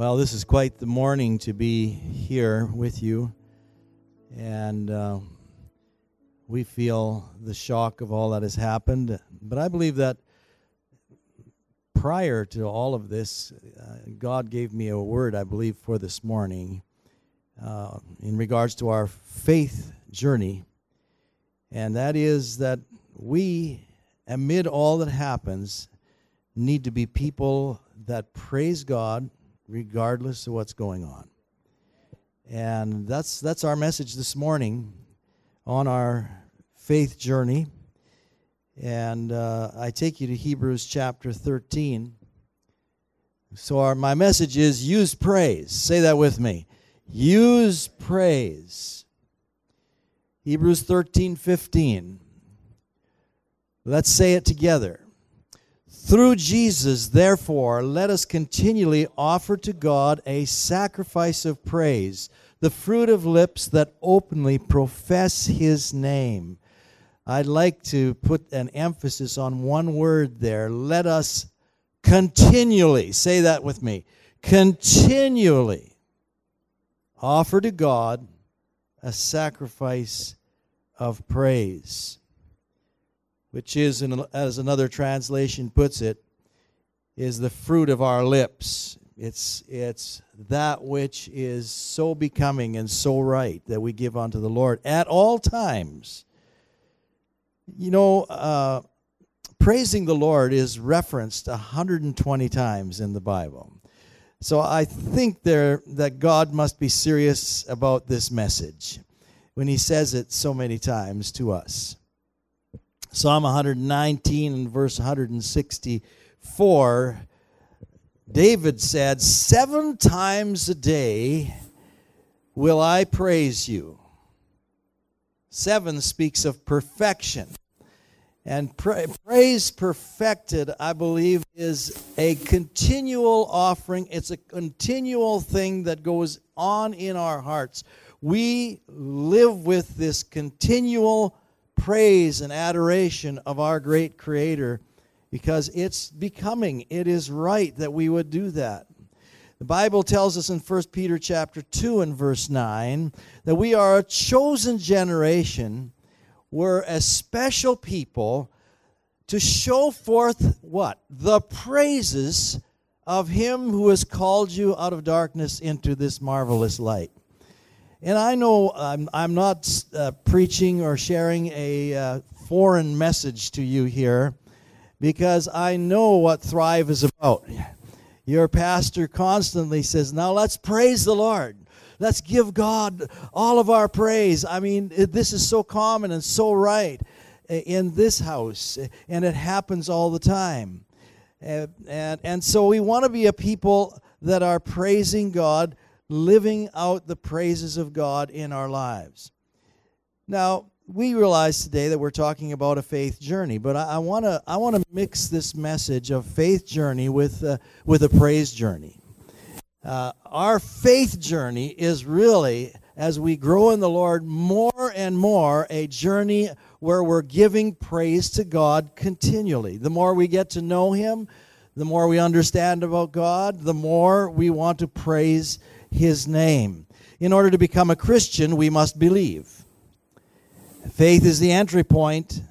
Well, this is quite the morning to be here with you. And uh, we feel the shock of all that has happened. But I believe that prior to all of this, uh, God gave me a word, I believe, for this morning uh, in regards to our faith journey. And that is that we, amid all that happens, need to be people that praise God regardless of what's going on. And that's that's our message this morning on our faith journey. And uh, I take you to Hebrews chapter 13. So our, my message is use praise. Say that with me. Use praise. Hebrews 13, 15. Let's say it together. Through Jesus, therefore, let us continually offer to God a sacrifice of praise, the fruit of lips that openly profess his name. I'd like to put an emphasis on one word there. Let us continually, say that with me, continually offer to God a sacrifice of praise which is, as another translation puts it, is the fruit of our lips. It's, it's that which is so becoming and so right that we give unto the Lord at all times. You know, uh, praising the Lord is referenced 120 times in the Bible. So I think there that God must be serious about this message when he says it so many times to us. Psalm 119 and verse 164, David said, Seven times a day will I praise you. Seven speaks of perfection. And pra- praise perfected, I believe, is a continual offering. It's a continual thing that goes on in our hearts. We live with this continual praise and adoration of our great Creator because it's becoming, it is right that we would do that. The Bible tells us in 1 Peter chapter 2 and verse 9 that we are a chosen generation. We're a special people to show forth what? The praises of him who has called you out of darkness into this marvelous light. And I know I'm, I'm not uh, preaching or sharing a uh, foreign message to you here because I know what Thrive is about. Your pastor constantly says, Now let's praise the Lord. Let's give God all of our praise. I mean, it, this is so common and so right in this house, and it happens all the time. And, and, and so we want to be a people that are praising God living out the praises of God in our lives. Now, we realize today that we're talking about a faith journey, but I want to I want to mix this message of faith journey with uh, with a praise journey. Uh, our faith journey is really, as we grow in the Lord more and more, a journey where we're giving praise to God continually. The more we get to know Him, the more we understand about God, the more we want to praise his name. In order to become a Christian, we must believe. Faith is the entry point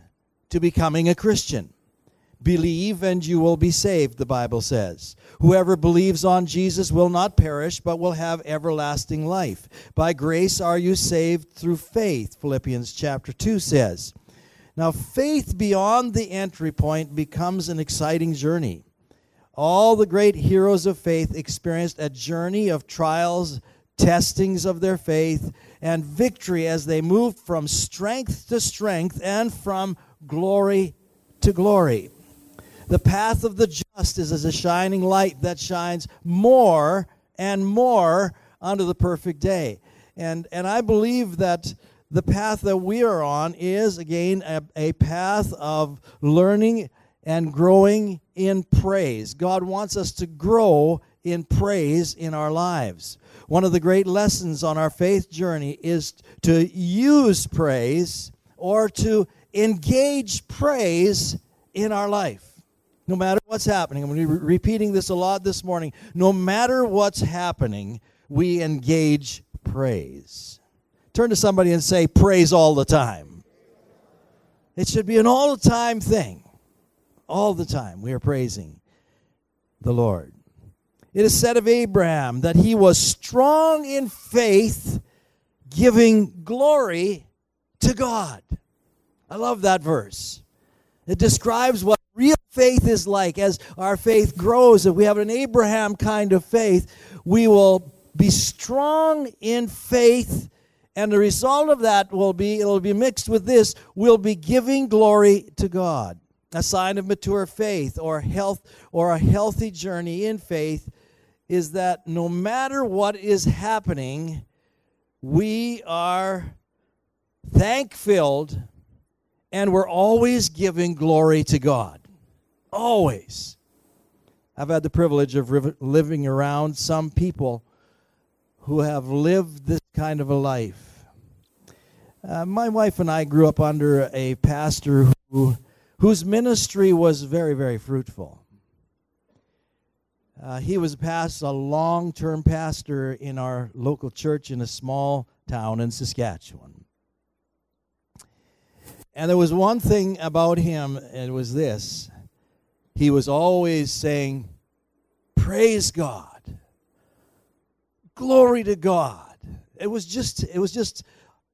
to becoming a Christian. Believe and you will be saved, the Bible says. Whoever believes on Jesus will not perish, but will have everlasting life. By grace are you saved through faith, Philippians chapter 2 says. Now, faith beyond the entry point becomes an exciting journey. All the great heroes of faith experienced a journey of trials, testings of their faith, and victory as they moved from strength to strength and from glory to glory. The path of the just is as a shining light that shines more and more unto the perfect day. And, and I believe that the path that we are on is, again, a, a path of learning and growing in praise. God wants us to grow in praise in our lives. One of the great lessons on our faith journey is to use praise or to engage praise in our life. No matter what's happening, I'm going to be repeating this a lot this morning. No matter what's happening, we engage praise. Turn to somebody and say, Praise all the time. It should be an all the time thing. All the time we are praising the Lord. It is said of Abraham that he was strong in faith, giving glory to God. I love that verse. It describes what real faith is like. As our faith grows, if we have an Abraham kind of faith, we will be strong in faith. And the result of that will be, it'll be mixed with this, we'll be giving glory to God. A sign of mature faith or health or a healthy journey in faith is that no matter what is happening, we are thank filled and we're always giving glory to God. Always. I've had the privilege of living around some people who have lived this kind of a life. Uh, my wife and I grew up under a pastor who, whose ministry was very, very fruitful. Uh, he was past a long term pastor in our local church in a small town in Saskatchewan. And there was one thing about him, and it was this he was always saying, Praise God, glory to God. It was just, it was just,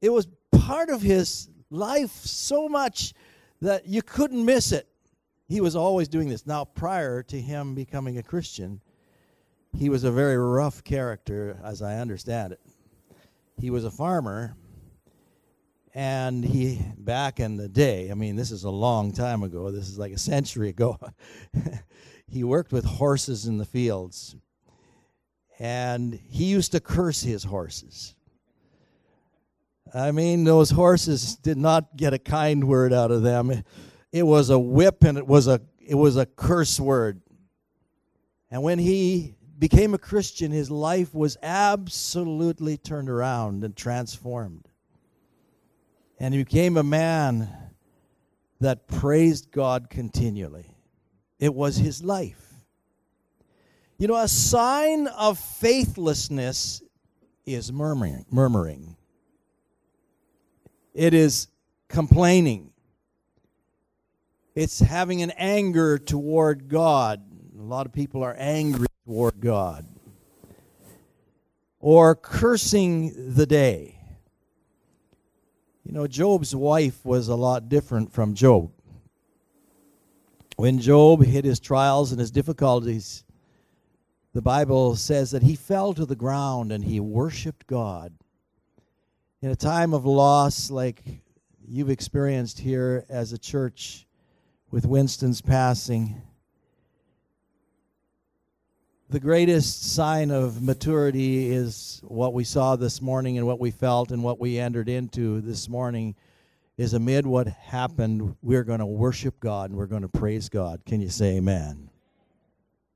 it was part of his life so much that you couldn't miss it. He was always doing this. Now, prior to him becoming a Christian, he was a very rough character, as I understand it. He was a farmer and he back in the day i mean this is a long time ago this is like a century ago he worked with horses in the fields and he used to curse his horses i mean those horses did not get a kind word out of them it was a whip and it was a it was a curse word and when he became a christian his life was absolutely turned around and transformed and he became a man that praised God continually. It was his life. You know, a sign of faithlessness is murmuring. murmuring. It is complaining. It's having an anger toward God. A lot of people are angry toward God. Or cursing the day. You know, Job's wife was a lot different from Job. When Job hit his trials and his difficulties, the Bible says that he fell to the ground and he worshiped God. In a time of loss like you've experienced here as a church with Winston's passing, the greatest sign of maturity is what we saw this morning and what we felt and what we entered into this morning is amid what happened we're going to worship god and we're going to praise god. Can you say amen?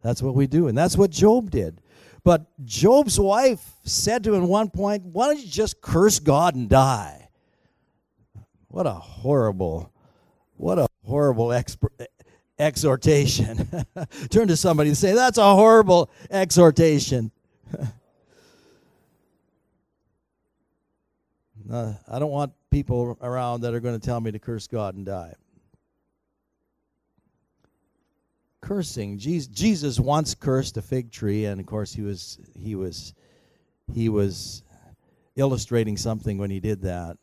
That's what we do and that's what job did but job's wife said to him at one point why don't you just curse god and die what a horrible what a horrible exp- exhortation. Turn to somebody and say, That's a horrible exhortation. uh, I don't want people around that are going to tell me to curse God and die. Cursing. Jesus once cursed a fig tree, and of course he was he was he was illustrating something when he did that.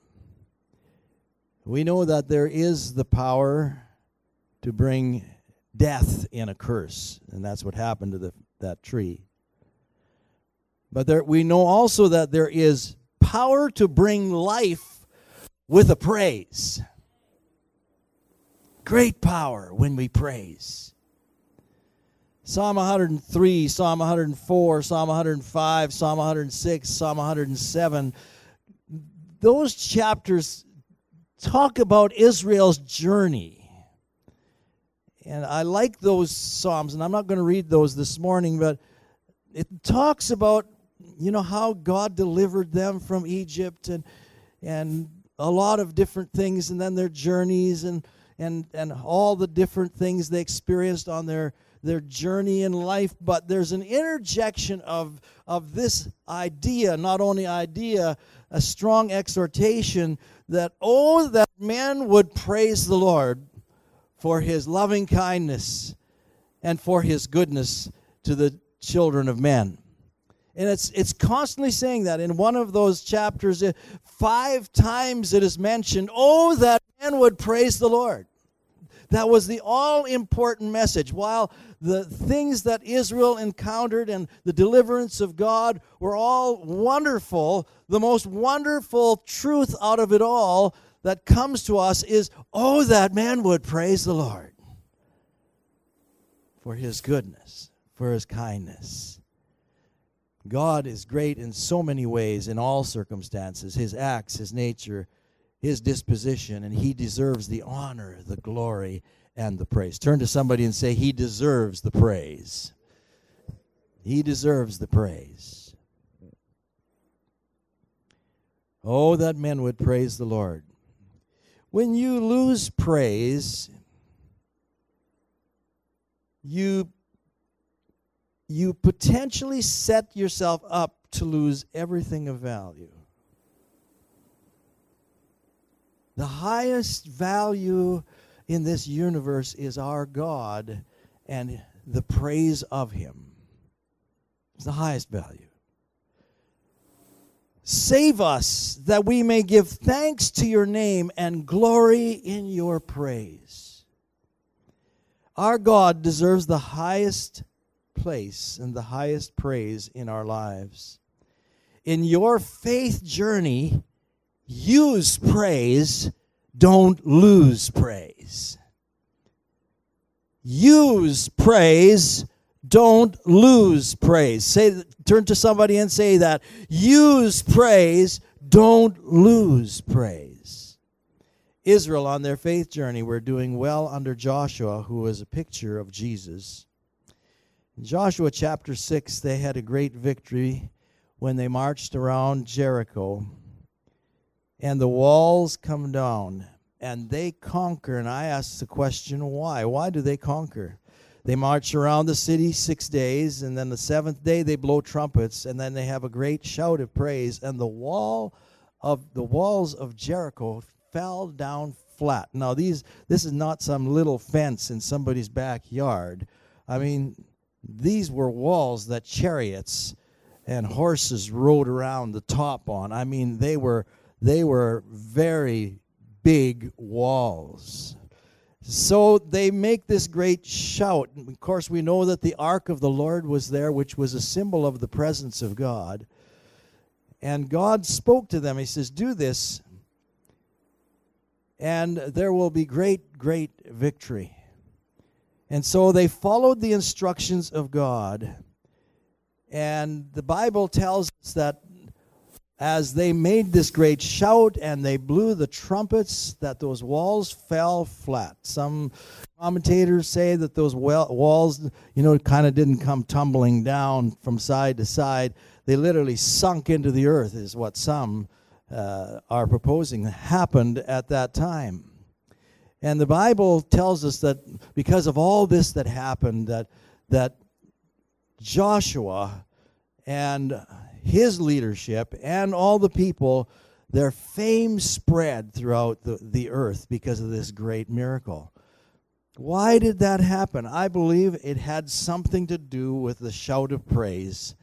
We know that there is the power to bring death in a curse, and that's what happened to the, that tree. But there, we know also that there is power to bring life with a praise. Great power when we praise. Psalm 103, Psalm 104, Psalm 105, Psalm 106, Psalm 107. Those chapters talk about Israel's journey and I like those Psalms, and I'm not going to read those this morning, but it talks about, you know, how God delivered them from Egypt and, and a lot of different things, and then their journeys and, and, and all the different things they experienced on their, their journey in life, but there's an interjection of, of this idea, not only idea, a strong exhortation that, oh, that men would praise the Lord for his loving kindness and for his goodness to the children of men. And it's, it's constantly saying that. In one of those chapters, uh, five times it is mentioned, oh, that men would praise the Lord. That was the all important message. While the things that Israel encountered and the deliverance of God were all wonderful, the most wonderful truth out of it all that comes to us is oh, that man would praise the Lord for his goodness, for his kindness. God is great in so many ways, in all circumstances his acts, his nature, his disposition, and he deserves the honor, the glory, and the praise. Turn to somebody and say, He deserves the praise. He deserves the praise. Oh, that men would praise the Lord. When you lose praise, you you potentially set yourself up to lose everything of value. The highest value in this universe is our God and the praise of Him. It's the highest value. Save us that we may give thanks to your name and glory in your praise. Our God deserves the highest place and the highest praise in our lives. In your faith journey, use praise, don't lose praise. Use praise, don't lose praise. Say turn to somebody and say that. Use praise, don't lose praise. Israel on their faith journey were doing well under Joshua, who was a picture of Jesus. In Joshua chapter 6, they had a great victory when they marched around Jericho and the walls come down and they conquer. And I ask the question, why? Why do they conquer? They march around the city six days, and then the seventh day they blow trumpets, and then they have a great shout of praise, and the wall of the walls of Jericho fell down flat. Now these this is not some little fence in somebody's backyard. I mean, these were walls that chariots and horses rode around the top on. I mean, they were they were very big walls. So they make this great shout. Of course, we know that the ark of the Lord was there, which was a symbol of the presence of God. And God spoke to them. He says, Do this, and there will be great, great victory. And so they followed the instructions of God. And the Bible tells us that as they made this great shout and they blew the trumpets, that those walls fell flat. Some commentators say that those walls, you know, kind of didn't come tumbling down from side to side. They literally sunk into the earth, is what some uh, are proposing happened at that time. And the Bible tells us that because of all this that happened, that that Joshua and his leadership and all the people, their fame spread throughout the, the earth because of this great miracle. Why did that happen? I believe it had something to do with the shout of praise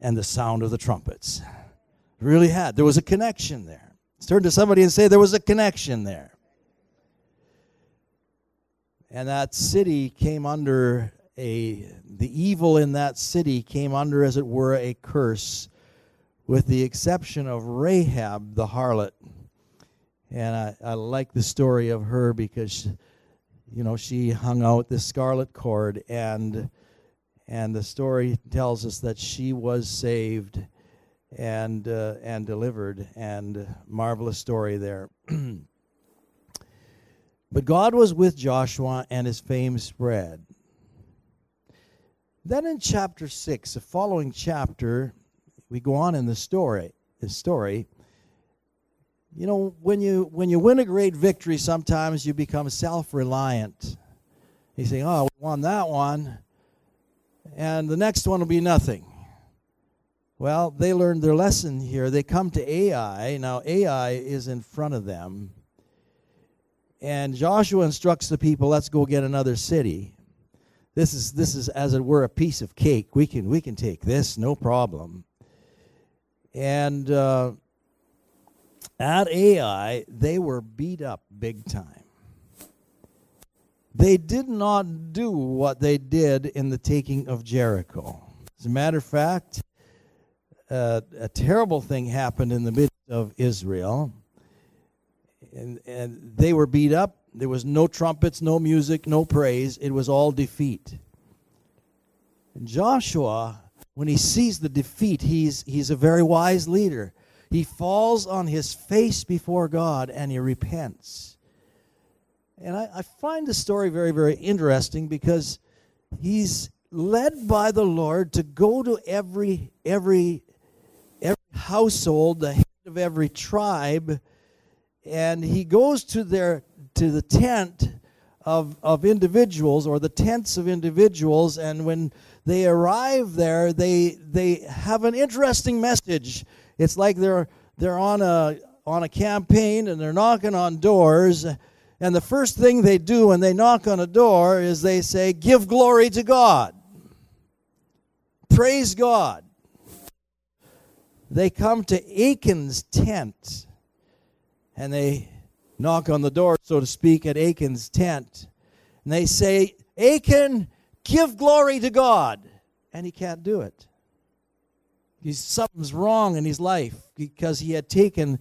and the sound of the trumpets. It really had. There was a connection there. Let's turn to somebody and say there was a connection there. And that city came under a the evil in that city came under as it were a curse with the exception of Rahab the harlot. And I, I like the story of her because you know she hung out the scarlet cord and and the story tells us that she was saved and uh, and delivered and marvelous story there. But God was with Joshua and his fame spread then in chapter 6, the following chapter, we go on in the story. The story. You know, when you when you win a great victory, sometimes you become self-reliant. You say, "Oh, we won that one." and the next one will be nothing. Well, they learned their lesson here. They come to Ai. Now, Ai is in front of them. And Joshua instructs the people, let's go get another city. This is, this is as it were, a piece of cake. We can, we can take this, no problem. And uh, at Ai, they were beat up big time. They did not do what they did in the taking of Jericho. As a matter of fact, uh, a terrible thing happened in the midst of Israel. And, and they were beat up. There was no trumpets, no music, no praise. It was all defeat. And Joshua, when he sees the defeat, he's, he's a very wise leader. He falls on his face before God and he repents. And I, I find the story very, very interesting because he's led by the Lord to go to every every every household, the head of every tribe, and he goes to their to the tent of of individuals or the tents of individuals, and when they arrive there, they they have an interesting message. It's like they're they're on a on a campaign and they're knocking on doors. And the first thing they do when they knock on a door is they say, Give glory to God. Praise God. They come to Achan's tent and they knock on the door, so to speak, at Achan's tent. And they say, Achan, give glory to God. And he can't do it. He's, something's wrong in his life because he had taken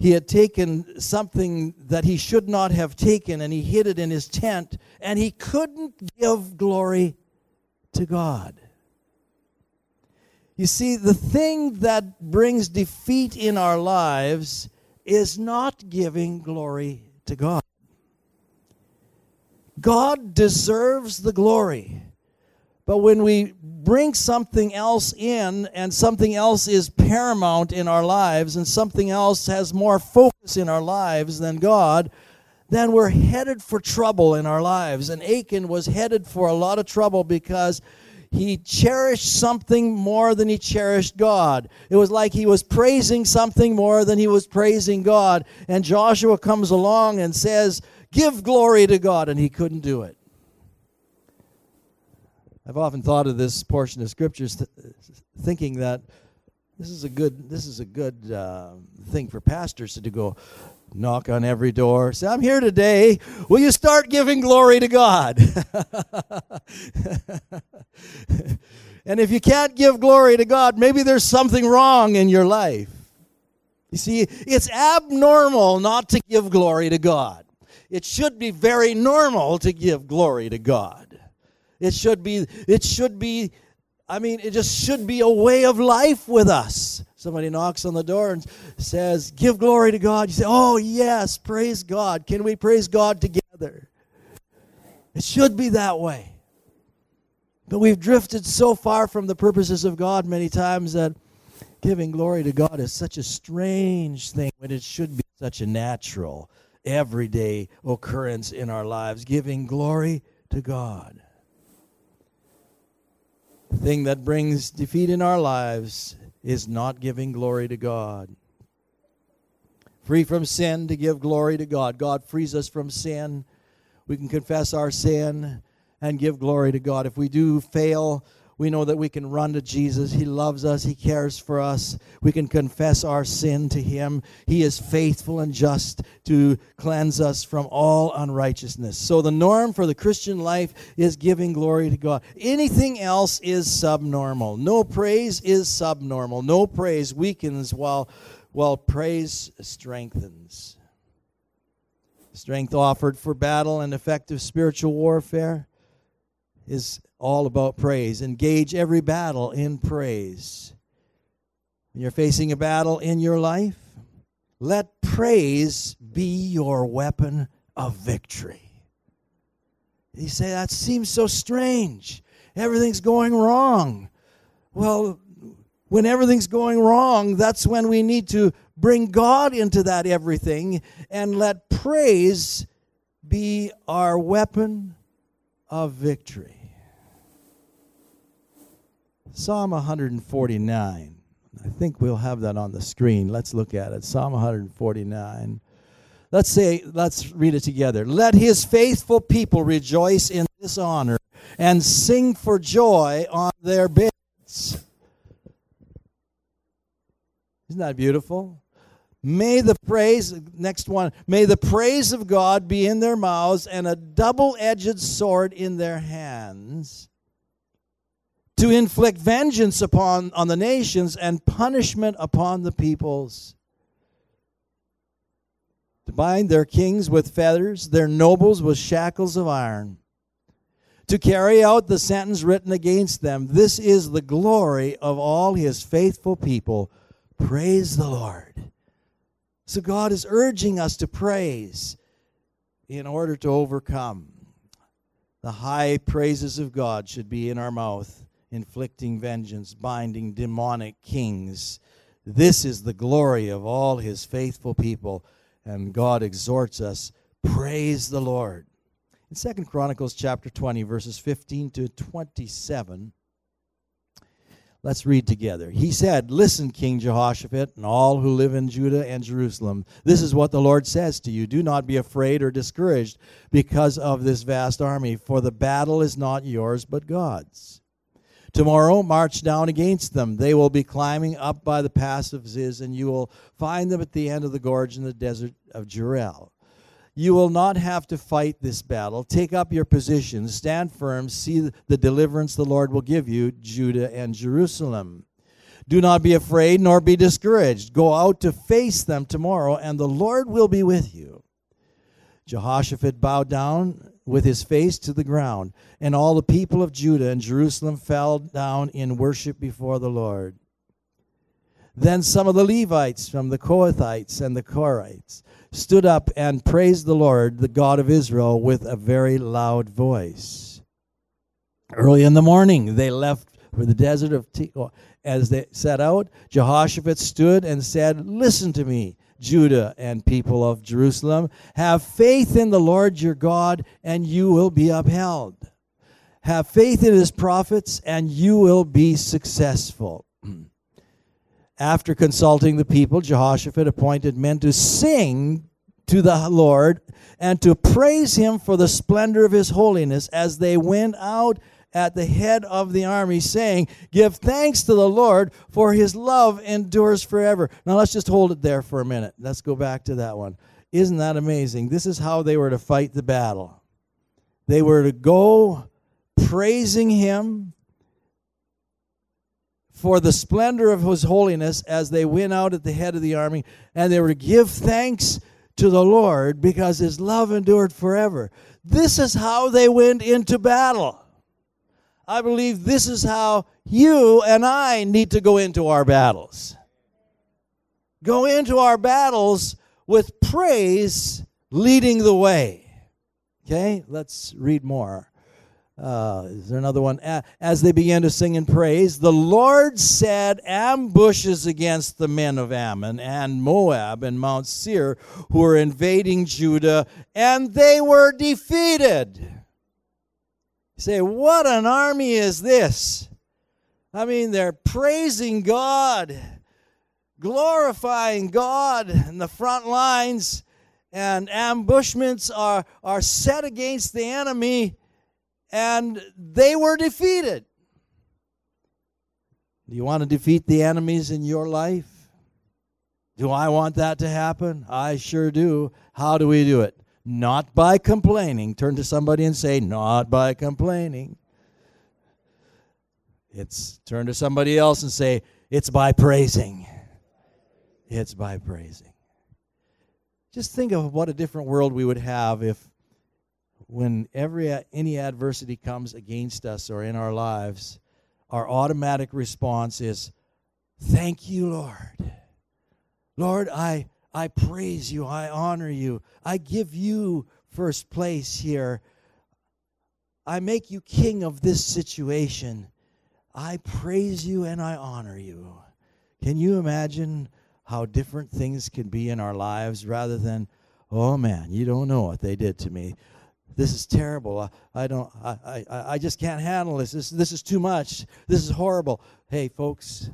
he had taken something that he should not have taken and he hid it in his tent and he couldn't give glory to God. You see, the thing that brings defeat in our lives is not giving glory to God. God deserves the glory. But when we bring something else in and something else is paramount in our lives and something else has more focus in our lives than God, then we're headed for trouble in our lives. And Achan was headed for a lot of trouble because he cherished something more than he cherished God. It was like he was praising something more than he was praising God. And Joshua comes along and says, Give glory to God. And he couldn't do it. I've often thought of this portion of scriptures th- thinking that this is a good this is a good uh, thing for pastors to go knock on every door. Say i'm here today. Will you start giving glory to god? And if you can't give glory to god maybe there's something wrong in your life. You see it's abnormal not to give glory to god. It should be very normal to give glory to god. It should be it should be I mean, it just should be a way of life with us. Somebody knocks on the door and says, Give glory to God. You say, Oh, yes, praise God. Can we praise God together? It should be that way. But we've drifted so far from the purposes of God many times that giving glory to God is such a strange thing when it should be such a natural, everyday occurrence in our lives. Giving glory to God. The thing that brings defeat in our lives is not giving glory to God. Free from sin to give glory to God. God frees us from sin. We can confess our sin and give glory to God. If we do fail, we know that we can run to Jesus. He loves us, He cares for us. We can confess our sin to Him. He is faithful and just to cleanse us from all unrighteousness. So, the norm for the Christian life is giving glory to God. Anything else is subnormal. No praise is subnormal. No praise weakens while, while praise strengthens. Strength offered for battle and effective spiritual warfare is all about praise. Engage every battle in praise. When you're facing a battle in your life, let praise be your weapon of victory. You say, that seems so strange. Everything's going wrong. Well, when everything's going wrong, that's when we need to bring God into that everything and let praise be our weapon of victory. Psalm 149. I think we'll have that on the screen. Let's look at it. Psalm 149. Let's say, let's read it together. Let his faithful people rejoice in this honor and sing for joy on their beds. Isn't that beautiful? May the praise, next one, may the praise of God be in their mouths and a double edged sword in their hands to inflict vengeance upon on the nations and punishment upon the peoples. To bind their kings with feathers their nobles with shackles of iron. To carry out the sentence written against them this is the glory of all his faithful people. Praise the lord. So god is urging us to praise in order to overcome. The high praises of god should be in our mouth inflicting vengeance, binding demonic kings. This is the glory of all his faithful people. And God exhorts us, praise the Lord. In Second Chronicles chapter 20, verses 15 to 27, let's read together. He said, Listen, King Jehoshaphat, and all who live in Judah and Jerusalem. This is what the Lord says to you Do not be afraid or discouraged because of this vast army, for the battle is not yours, but God's. Tomorrow, march down against them. They will be climbing up by the pass of Ziz, and you will find them at the end of the gorge in the desert of Jeruel. You will not have to fight this battle. Take up your positions, stand firm, see the deliverance the Lord will give you, Judah and Jerusalem. Do not be afraid nor be discouraged. Go out to face them tomorrow, and the Lord will be with you. Jehoshaphat bowed down with his face to the ground, and all the people of Judah and Jerusalem fell down in worship before the Lord. Then some of the Levites from the Kohathites and the Korahites stood up and praised the Lord, the God of Israel, with a very loud voice. Early in the morning, they left for the desert of Tekoa. As they set out, Jehoshaphat stood and said, Listen to me Judah and people of Jerusalem. Have faith in the Lord your God, and you will be upheld. Have faith in his prophets, and you will be successful. After consulting the people, Jehoshaphat appointed men to sing to the Lord and to praise him for the splendor of his holiness as they went out at the head of the army, saying, Give thanks to the Lord, for his love endures forever. Now let's just hold it there for a minute. Let's go back to that one. Isn't that amazing? This is how they were to fight the battle. They were to go praising him for the splendor of his holiness as they went out at the head of the army, and they were to give thanks to the Lord because his love endured forever. This is how they went into battle. I believe this is how you and I need to go into our battles. Go into our battles with praise leading the way. Okay, let's read more. Uh, is there another one? As they began to sing and praise, the Lord said ambushes against the men of Ammon and Moab and Mount Seir who were invading Judah, and they were defeated. You say, what an army is this? I mean, they're praising God, glorifying God in the front lines, and ambushments are, are set against the enemy, and they were defeated. Do you want to defeat the enemies in your life? Do I want that to happen? I sure do. How do we do it? Not by complaining. Turn to somebody and say, Not by complaining. It's turn to somebody else and say, It's by praising. It's by praising. Just think of what a different world we would have if when every any adversity comes against us or in our lives, our automatic response is, Thank you, Lord. Lord, I I praise you. I honor you. I give you first place here. I make you king of this situation. I praise you and I honor you. Can you imagine how different things can be in our lives rather than, oh man, you don't know what they did to me? this is terrible. I, I don't. I, I, I just can't handle this. This this is too much. This is horrible. Hey, folks,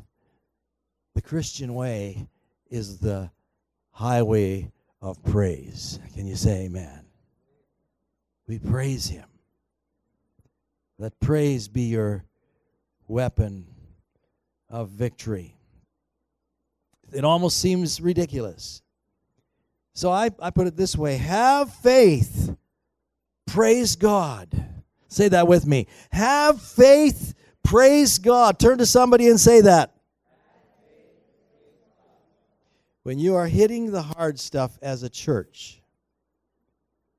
the Christian way is the highway of praise. Can you say Amen? We praise Him. Let praise be your weapon of victory. It almost seems ridiculous. So I, I put it this way have faith, praise God. Say that with me. Have faith, praise God. Turn to somebody and say that. When you are hitting the hard stuff as a church,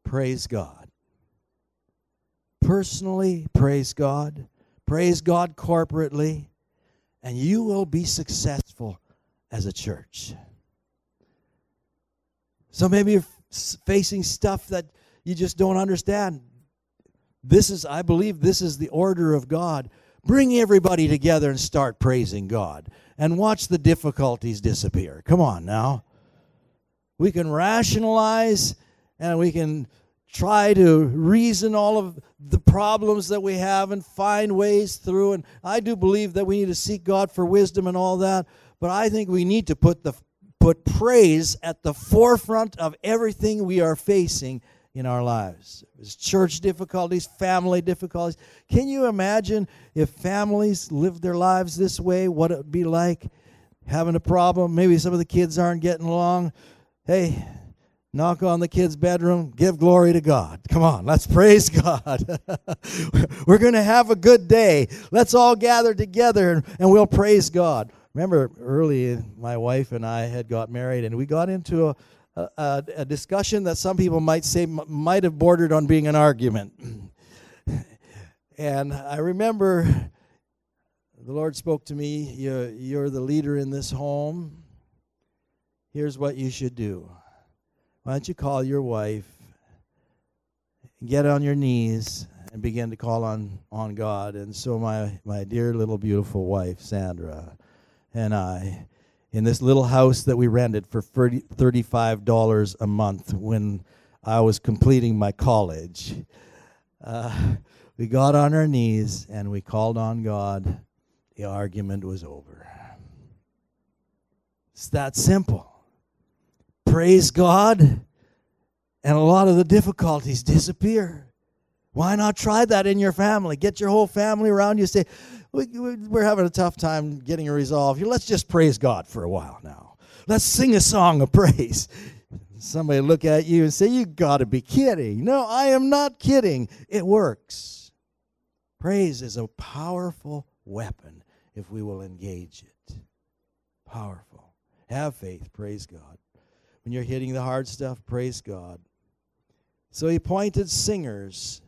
praise God. Personally, praise God. Praise God corporately. And you will be successful as a church. So maybe you're facing stuff that you just don't understand. This is, I believe, this is the order of God. Bring everybody together and start praising God and watch the difficulties disappear. Come on now. We can rationalize and we can try to reason all of the problems that we have and find ways through. And I do believe that we need to seek God for wisdom and all that. But I think we need to put the put praise at the forefront of everything we are facing in our lives. It's church difficulties, family difficulties. Can you imagine if families lived their lives this way, what it would be like having a problem? Maybe some of the kids aren't getting along. Hey, knock on the kid's bedroom, give glory to God. Come on, let's praise God. We're going to have a good day. Let's all gather together and, and we'll praise God. Remember, early, my wife and I had got married, and we got into a a, a, discussion that some people might say might have bordered on being an argument. and I remember the Lord spoke to me, you're, you're the leader in this home. Here's what you should do. Why don't you call your wife, get on your knees, and begin to call on, on God? And so, my, my dear little beautiful wife, Sandra, and I, in this little house that we rented for $35 a month when I was completing my college. Uh, we got on our knees and we called on God. The argument was over. It's that simple. Praise God, and a lot of the difficulties disappear. Why not try that in your family? Get your whole family around you. Say, we're having a tough time getting a resolve. Let's just praise God for a while now. Let's sing a song of praise. Somebody look at you and say, You got to be kidding. No, I am not kidding. It works. Praise is a powerful weapon if we will engage it. Powerful. Have faith. Praise God. When you're hitting the hard stuff, praise God. So he appointed singers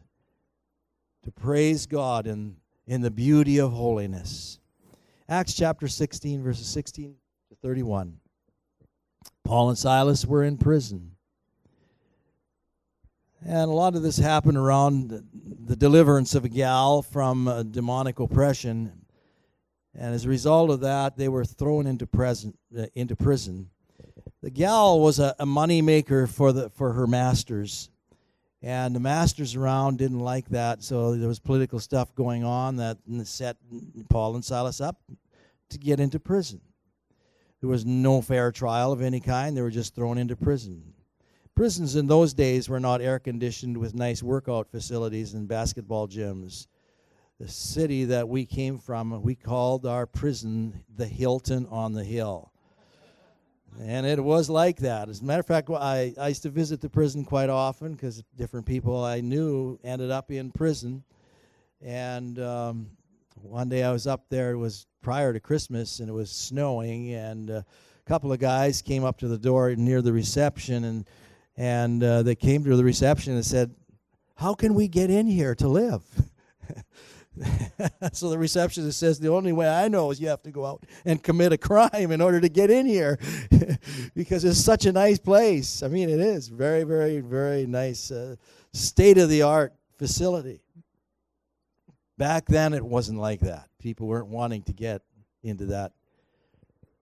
to praise God in in the beauty of holiness. Acts chapter 16, verses 16 to 31. Paul and Silas were in prison. And a lot of this happened around the deliverance of a gal from uh, demonic oppression. And as a result of that, they were thrown into, prison. Uh, into prison. The gal was a, a money maker for, the, for her masters. And the masters around didn't like that, so there was political stuff going on that set Paul and Silas up to get into prison. There was no fair trial of any kind, they were just thrown into prison. Prisons in those days were not air conditioned with nice workout facilities and basketball gyms. The city that we came from, we called our prison the Hilton on the Hill. And it was like that. As a matter of fact, I, I used to visit the prison quite often because different people I knew ended up in prison. And um, one day I was up there, it was prior to Christmas, and it was snowing. And a couple of guys came up to the door near the reception, and, and uh, they came to the reception and said, How can we get in here to live? so the receptionist says the only way I know is you have to go out and commit a crime in order to get in here because it's such a nice place. I mean, it is very, very, very nice, uh, state of the art facility. Back then, it wasn't like that. People weren't wanting to get into that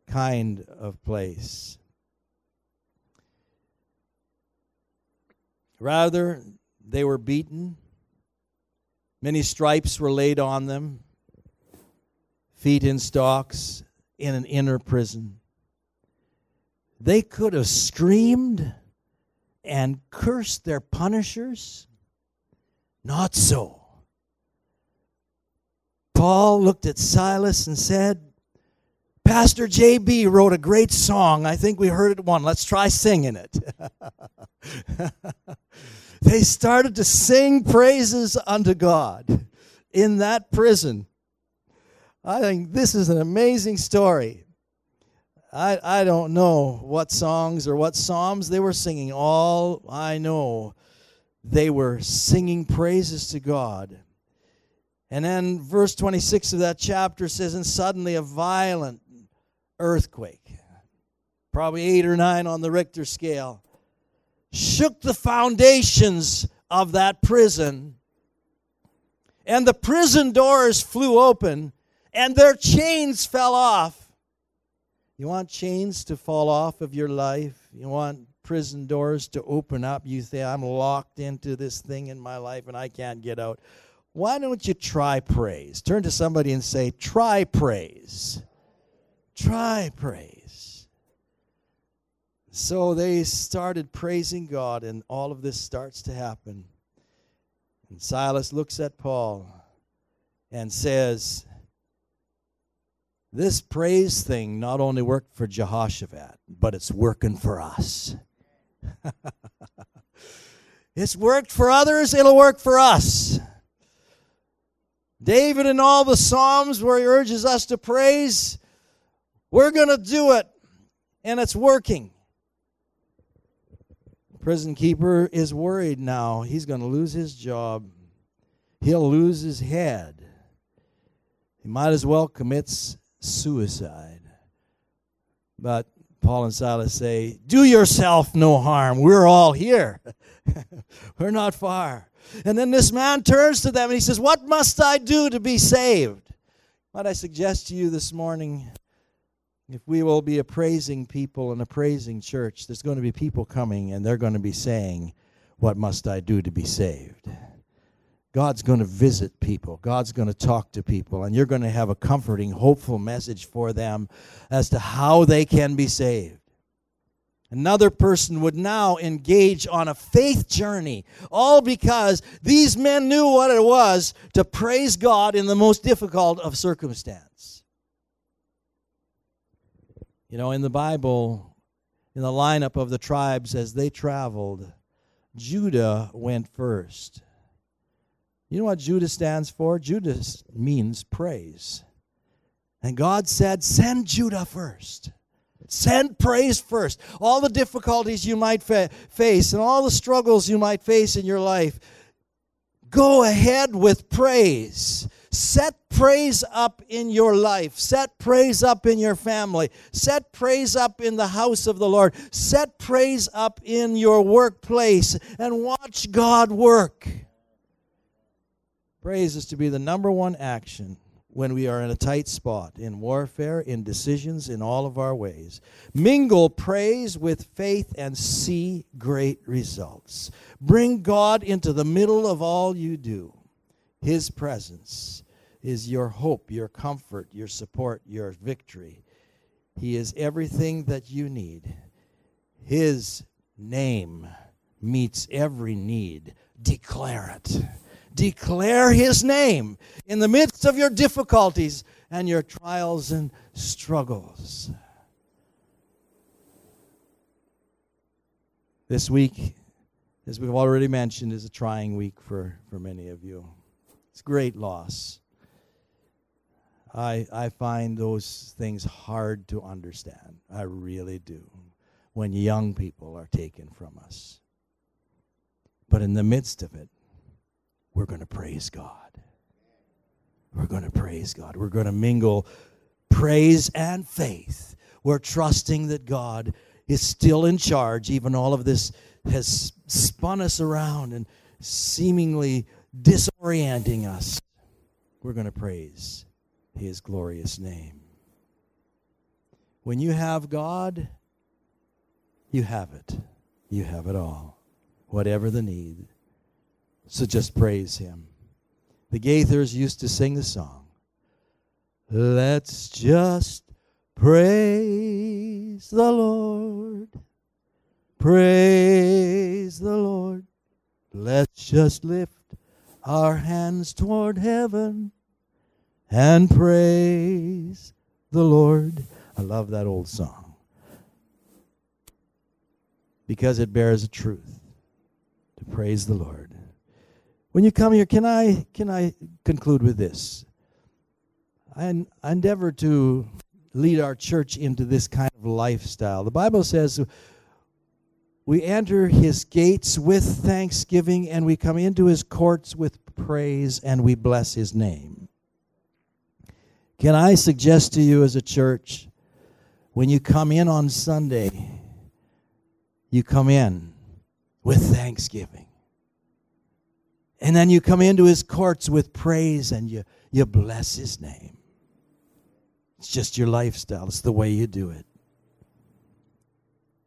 kind of place. Rather, they were beaten, many stripes were laid on them, feet in stocks, in an inner prison. They could have screamed and cursed their punishers. Not so. Paul looked at Silas and said, Pastor JB wrote a great song. I think we heard it one. Let's try singing it. they started to sing praises unto God in that prison. I think this is an amazing story. I, I don't know what songs or what psalms they were singing. All I know, they were singing praises to God. And then verse 26 of that chapter says, And suddenly a violent earthquake, probably eight or nine on the Richter scale, shook the foundations of that prison. And the prison doors flew open, and their chains fell off. You want chains to fall off of your life? You want prison doors to open up? You say, I'm locked into this thing in my life and I can't get out. Why don't you try praise? Turn to somebody and say, Try praise. Try praise. So they started praising God, and all of this starts to happen. And Silas looks at Paul and says, This praise thing not only worked for Jehoshaphat, but it's working for us. it's worked for others, it'll work for us. David in all the Psalms where he urges us to praise, we're going to do it, and it's working. The Prison keeper is worried now. He's going to lose his job. He'll lose his head. He might as well commit suicide. But Paul and Silas say, Do yourself no harm. We're all here. We're not far. And then this man turns to them and he says, What must I do to be saved? Might I suggest to you this morning, if we will be a praising people and a praising church, there's going to be people coming and they're going to be saying, What must I do to be saved? God's going to visit people. God's going to talk to people. And you're going to have a comforting, hopeful message for them as to how they can be saved. Another person would now engage on a faith journey, all because these men knew what it was to praise God in the most difficult of circumstance. You know, in the Bible, in the lineup of the tribes as they traveled, Judah went first. You know what Judah stands for? Judah means praise. And God said, Send Judah first. Send praise first. All the difficulties you might fa- face and all the struggles you might face in your life, go ahead with praise. Set praise up in your life. Set praise up in your family. Set praise up in the house of the Lord. Set praise up in your workplace and watch God work. Praise is to be the number one action when we are in a tight spot in warfare, in decisions, in all of our ways. Mingle praise with faith and see great results. Bring God into the middle of all you do. His presence is your hope, your comfort, your support, your victory. He is everything that you need. His name meets every need. Declare it. Declare his name in the midst of your difficulties and your trials and struggles. This week, as we've already mentioned, is a trying week for, for many of you. It's great loss. I, I find those things hard to understand. I really do. When young people are taken from us. But in the midst of it, we're going to praise God. We're going to praise God. We're going to mingle praise and faith. We're trusting that God is still in charge, even all of this has spun us around and seemingly disorienting us. We're going to praise His glorious name. When you have God, you have it. You have it all, whatever the need. So just praise Him. The Gaithers used to sing the song. Let's just praise the Lord. Praise the Lord. Let's just lift our hands toward heaven and praise the Lord. I love that old song because it bears a truth to praise the Lord. When you come here, can I can I conclude with this? I, I endeavor to lead our church into this kind of lifestyle. The Bible says we enter his gates with thanksgiving and we come into his courts with praise and we bless his name. Can I suggest to you as a church, when you come in on Sunday, you come in with thanksgiving. And then you come into his courts with praise and you, you bless his name. It's just your lifestyle, it's the way you do it.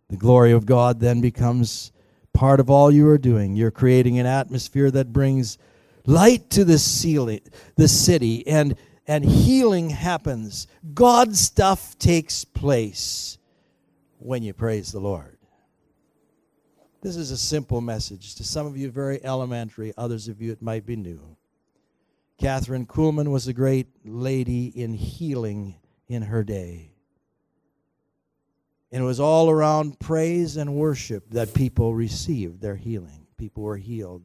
The glory of God then becomes part of all you are doing. You're creating an atmosphere that brings light to the ceiling, the city, and and healing happens. God stuff takes place when you praise the Lord. This is a simple message. To some of you, very elementary. Others of you, it might be new. Kathryn Kuhlman was a great lady in healing in her day. And it was all around praise and worship that people received their healing. People were healed.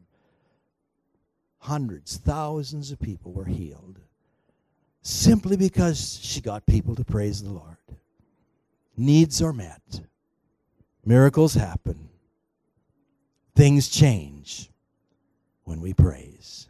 Hundreds, thousands of people were healed simply because she got people to praise the Lord. Needs are met, miracles happen, things change when we praise.